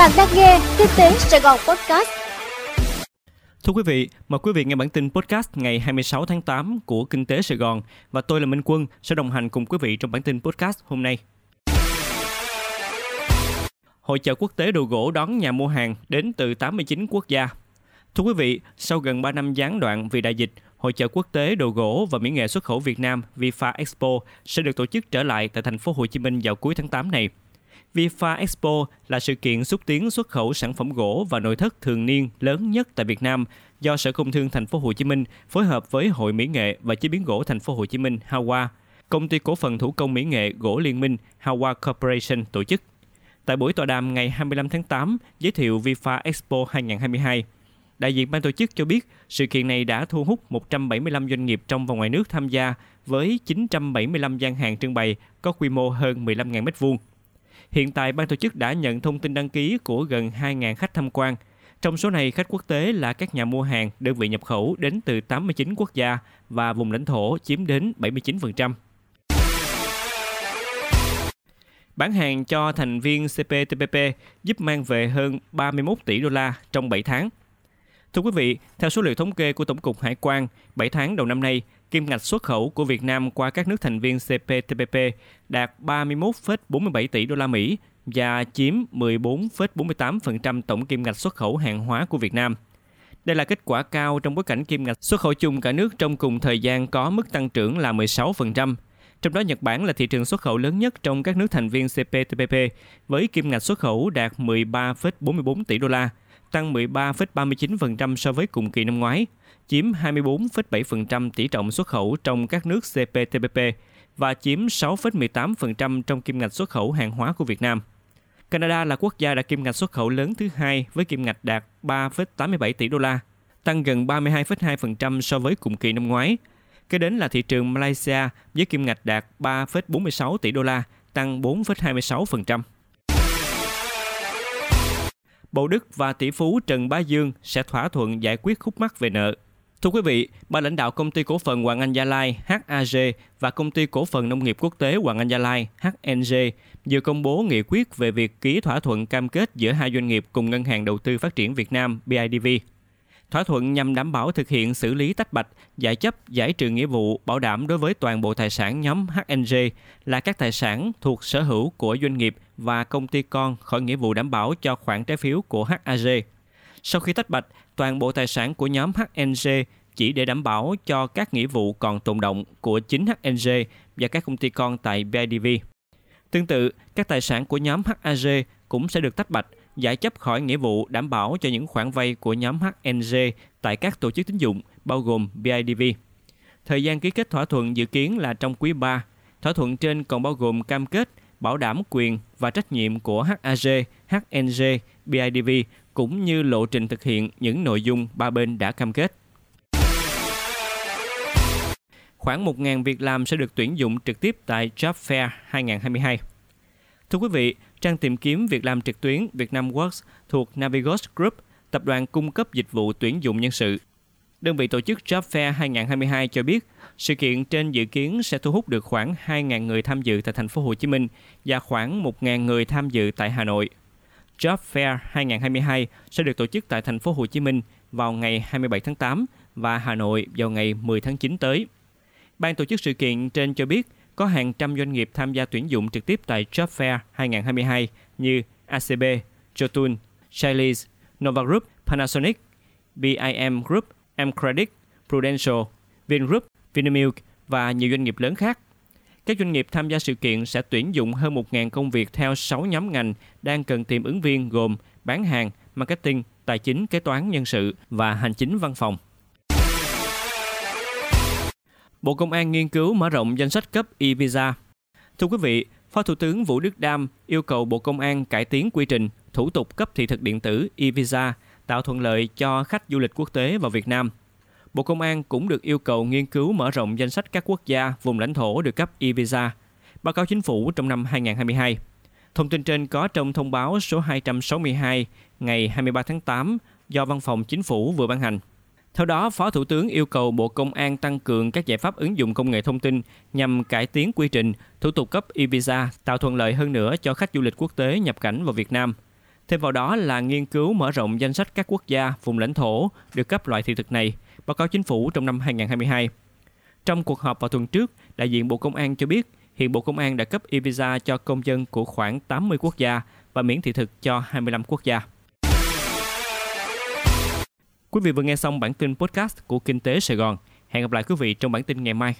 Bạn đang nghe Kinh tế Sài Gòn Podcast. Thưa quý vị, mời quý vị nghe bản tin podcast ngày 26 tháng 8 của Kinh tế Sài Gòn và tôi là Minh Quân sẽ đồng hành cùng quý vị trong bản tin podcast hôm nay. Hội chợ quốc tế đồ gỗ đón nhà mua hàng đến từ 89 quốc gia. Thưa quý vị, sau gần 3 năm gián đoạn vì đại dịch, Hội chợ quốc tế đồ gỗ và mỹ nghệ xuất khẩu Việt Nam VIFA Expo sẽ được tổ chức trở lại tại thành phố Hồ Chí Minh vào cuối tháng 8 này. VIFA Expo là sự kiện xúc tiến xuất khẩu sản phẩm gỗ và nội thất thường niên lớn nhất tại Việt Nam do Sở Công Thương Thành phố Hồ Chí Minh phối hợp với Hội Mỹ nghệ và chế biến gỗ Thành phố Hồ Chí Minh HAWA, công ty cổ phần thủ công mỹ nghệ gỗ Liên minh HAWA Corporation tổ chức. Tại buổi tọa đàm ngày 25 tháng 8 giới thiệu VIFA Expo 2022, đại diện ban tổ chức cho biết sự kiện này đã thu hút 175 doanh nghiệp trong và ngoài nước tham gia với 975 gian hàng trưng bày có quy mô hơn 15.000 m2. Hiện tại, ban tổ chức đã nhận thông tin đăng ký của gần 2.000 khách tham quan. Trong số này, khách quốc tế là các nhà mua hàng, đơn vị nhập khẩu đến từ 89 quốc gia và vùng lãnh thổ chiếm đến 79%. Bán hàng cho thành viên CPTPP giúp mang về hơn 31 tỷ đô la trong 7 tháng. Thưa quý vị, theo số liệu thống kê của Tổng cục Hải quan, 7 tháng đầu năm nay, kim ngạch xuất khẩu của Việt Nam qua các nước thành viên CPTPP đạt 31,47 tỷ đô la Mỹ và chiếm 14,48% tổng kim ngạch xuất khẩu hàng hóa của Việt Nam. Đây là kết quả cao trong bối cảnh kim ngạch xuất khẩu chung cả nước trong cùng thời gian có mức tăng trưởng là 16%. Trong đó Nhật Bản là thị trường xuất khẩu lớn nhất trong các nước thành viên CPTPP với kim ngạch xuất khẩu đạt 13,44 tỷ đô la, tăng 13,39% so với cùng kỳ năm ngoái, chiếm 24,7% tỷ trọng xuất khẩu trong các nước CPTPP và chiếm 6,18% trong kim ngạch xuất khẩu hàng hóa của Việt Nam. Canada là quốc gia đạt kim ngạch xuất khẩu lớn thứ hai với kim ngạch đạt 3,87 tỷ đô la, tăng gần 32,2% so với cùng kỳ năm ngoái. Kế đến là thị trường Malaysia với kim ngạch đạt 3,46 tỷ đô la, tăng 4,26%. Bộ Đức và tỷ phú Trần Bá Dương sẽ thỏa thuận giải quyết khúc mắc về nợ. Thưa quý vị, ba lãnh đạo công ty cổ phần Hoàng Anh Gia Lai HAG và công ty cổ phần nông nghiệp quốc tế Hoàng Anh Gia Lai HNG vừa công bố nghị quyết về việc ký thỏa thuận cam kết giữa hai doanh nghiệp cùng Ngân hàng Đầu tư Phát triển Việt Nam BIDV. Thỏa thuận nhằm đảm bảo thực hiện xử lý tách bạch, giải chấp, giải trừ nghĩa vụ, bảo đảm đối với toàn bộ tài sản nhóm HNG là các tài sản thuộc sở hữu của doanh nghiệp và công ty con khỏi nghĩa vụ đảm bảo cho khoản trái phiếu của HAG. Sau khi tách bạch, toàn bộ tài sản của nhóm HNG chỉ để đảm bảo cho các nghĩa vụ còn tồn động của chính HNG và các công ty con tại BIDV. Tương tự, các tài sản của nhóm HAG cũng sẽ được tách bạch, giải chấp khỏi nghĩa vụ đảm bảo cho những khoản vay của nhóm HNG tại các tổ chức tín dụng, bao gồm BIDV. Thời gian ký kết thỏa thuận dự kiến là trong quý 3. Thỏa thuận trên còn bao gồm cam kết bảo đảm quyền và trách nhiệm của HAG, HNG, BIDV cũng như lộ trình thực hiện những nội dung ba bên đã cam kết. Khoảng 1.000 việc làm sẽ được tuyển dụng trực tiếp tại Job Fair 2022. Thưa quý vị, trang tìm kiếm việc làm trực tuyến Vietnam Works thuộc Navigos Group, tập đoàn cung cấp dịch vụ tuyển dụng nhân sự. Đơn vị tổ chức Job Fair 2022 cho biết, sự kiện trên dự kiến sẽ thu hút được khoảng 2.000 người tham dự tại thành phố Hồ Chí Minh và khoảng 1.000 người tham dự tại Hà Nội. Job Fair 2022 sẽ được tổ chức tại thành phố Hồ Chí Minh vào ngày 27 tháng 8 và Hà Nội vào ngày 10 tháng 9 tới. Ban tổ chức sự kiện trên cho biết có hàng trăm doanh nghiệp tham gia tuyển dụng trực tiếp tại Job Fair 2022 như ACB, Jotun, Chili's, Nova Group, Panasonic, BIM Group, M Credit, Prudential, Vingroup, Vinamilk và nhiều doanh nghiệp lớn khác. Các doanh nghiệp tham gia sự kiện sẽ tuyển dụng hơn 1.000 công việc theo 6 nhóm ngành đang cần tìm ứng viên gồm bán hàng, marketing, tài chính, kế toán, nhân sự và hành chính văn phòng. Bộ Công an nghiên cứu mở rộng danh sách cấp e-visa. Thưa quý vị, Phó Thủ tướng Vũ Đức Đam yêu cầu Bộ Công an cải tiến quy trình, thủ tục cấp thị thực điện tử e-visa, tạo thuận lợi cho khách du lịch quốc tế vào Việt Nam. Bộ Công an cũng được yêu cầu nghiên cứu mở rộng danh sách các quốc gia, vùng lãnh thổ được cấp e-visa, báo cáo chính phủ trong năm 2022. Thông tin trên có trong thông báo số 262 ngày 23 tháng 8 do Văn phòng Chính phủ vừa ban hành. Theo đó, Phó Thủ tướng yêu cầu Bộ Công an tăng cường các giải pháp ứng dụng công nghệ thông tin nhằm cải tiến quy trình, thủ tục cấp e-visa, tạo thuận lợi hơn nữa cho khách du lịch quốc tế nhập cảnh vào Việt Nam. Thêm vào đó là nghiên cứu mở rộng danh sách các quốc gia, vùng lãnh thổ được cấp loại thị thực này, báo cáo chính phủ trong năm 2022. Trong cuộc họp vào tuần trước, đại diện Bộ Công an cho biết hiện Bộ Công an đã cấp e-visa cho công dân của khoảng 80 quốc gia và miễn thị thực cho 25 quốc gia. Quý vị vừa nghe xong bản tin podcast của Kinh tế Sài Gòn. Hẹn gặp lại quý vị trong bản tin ngày mai.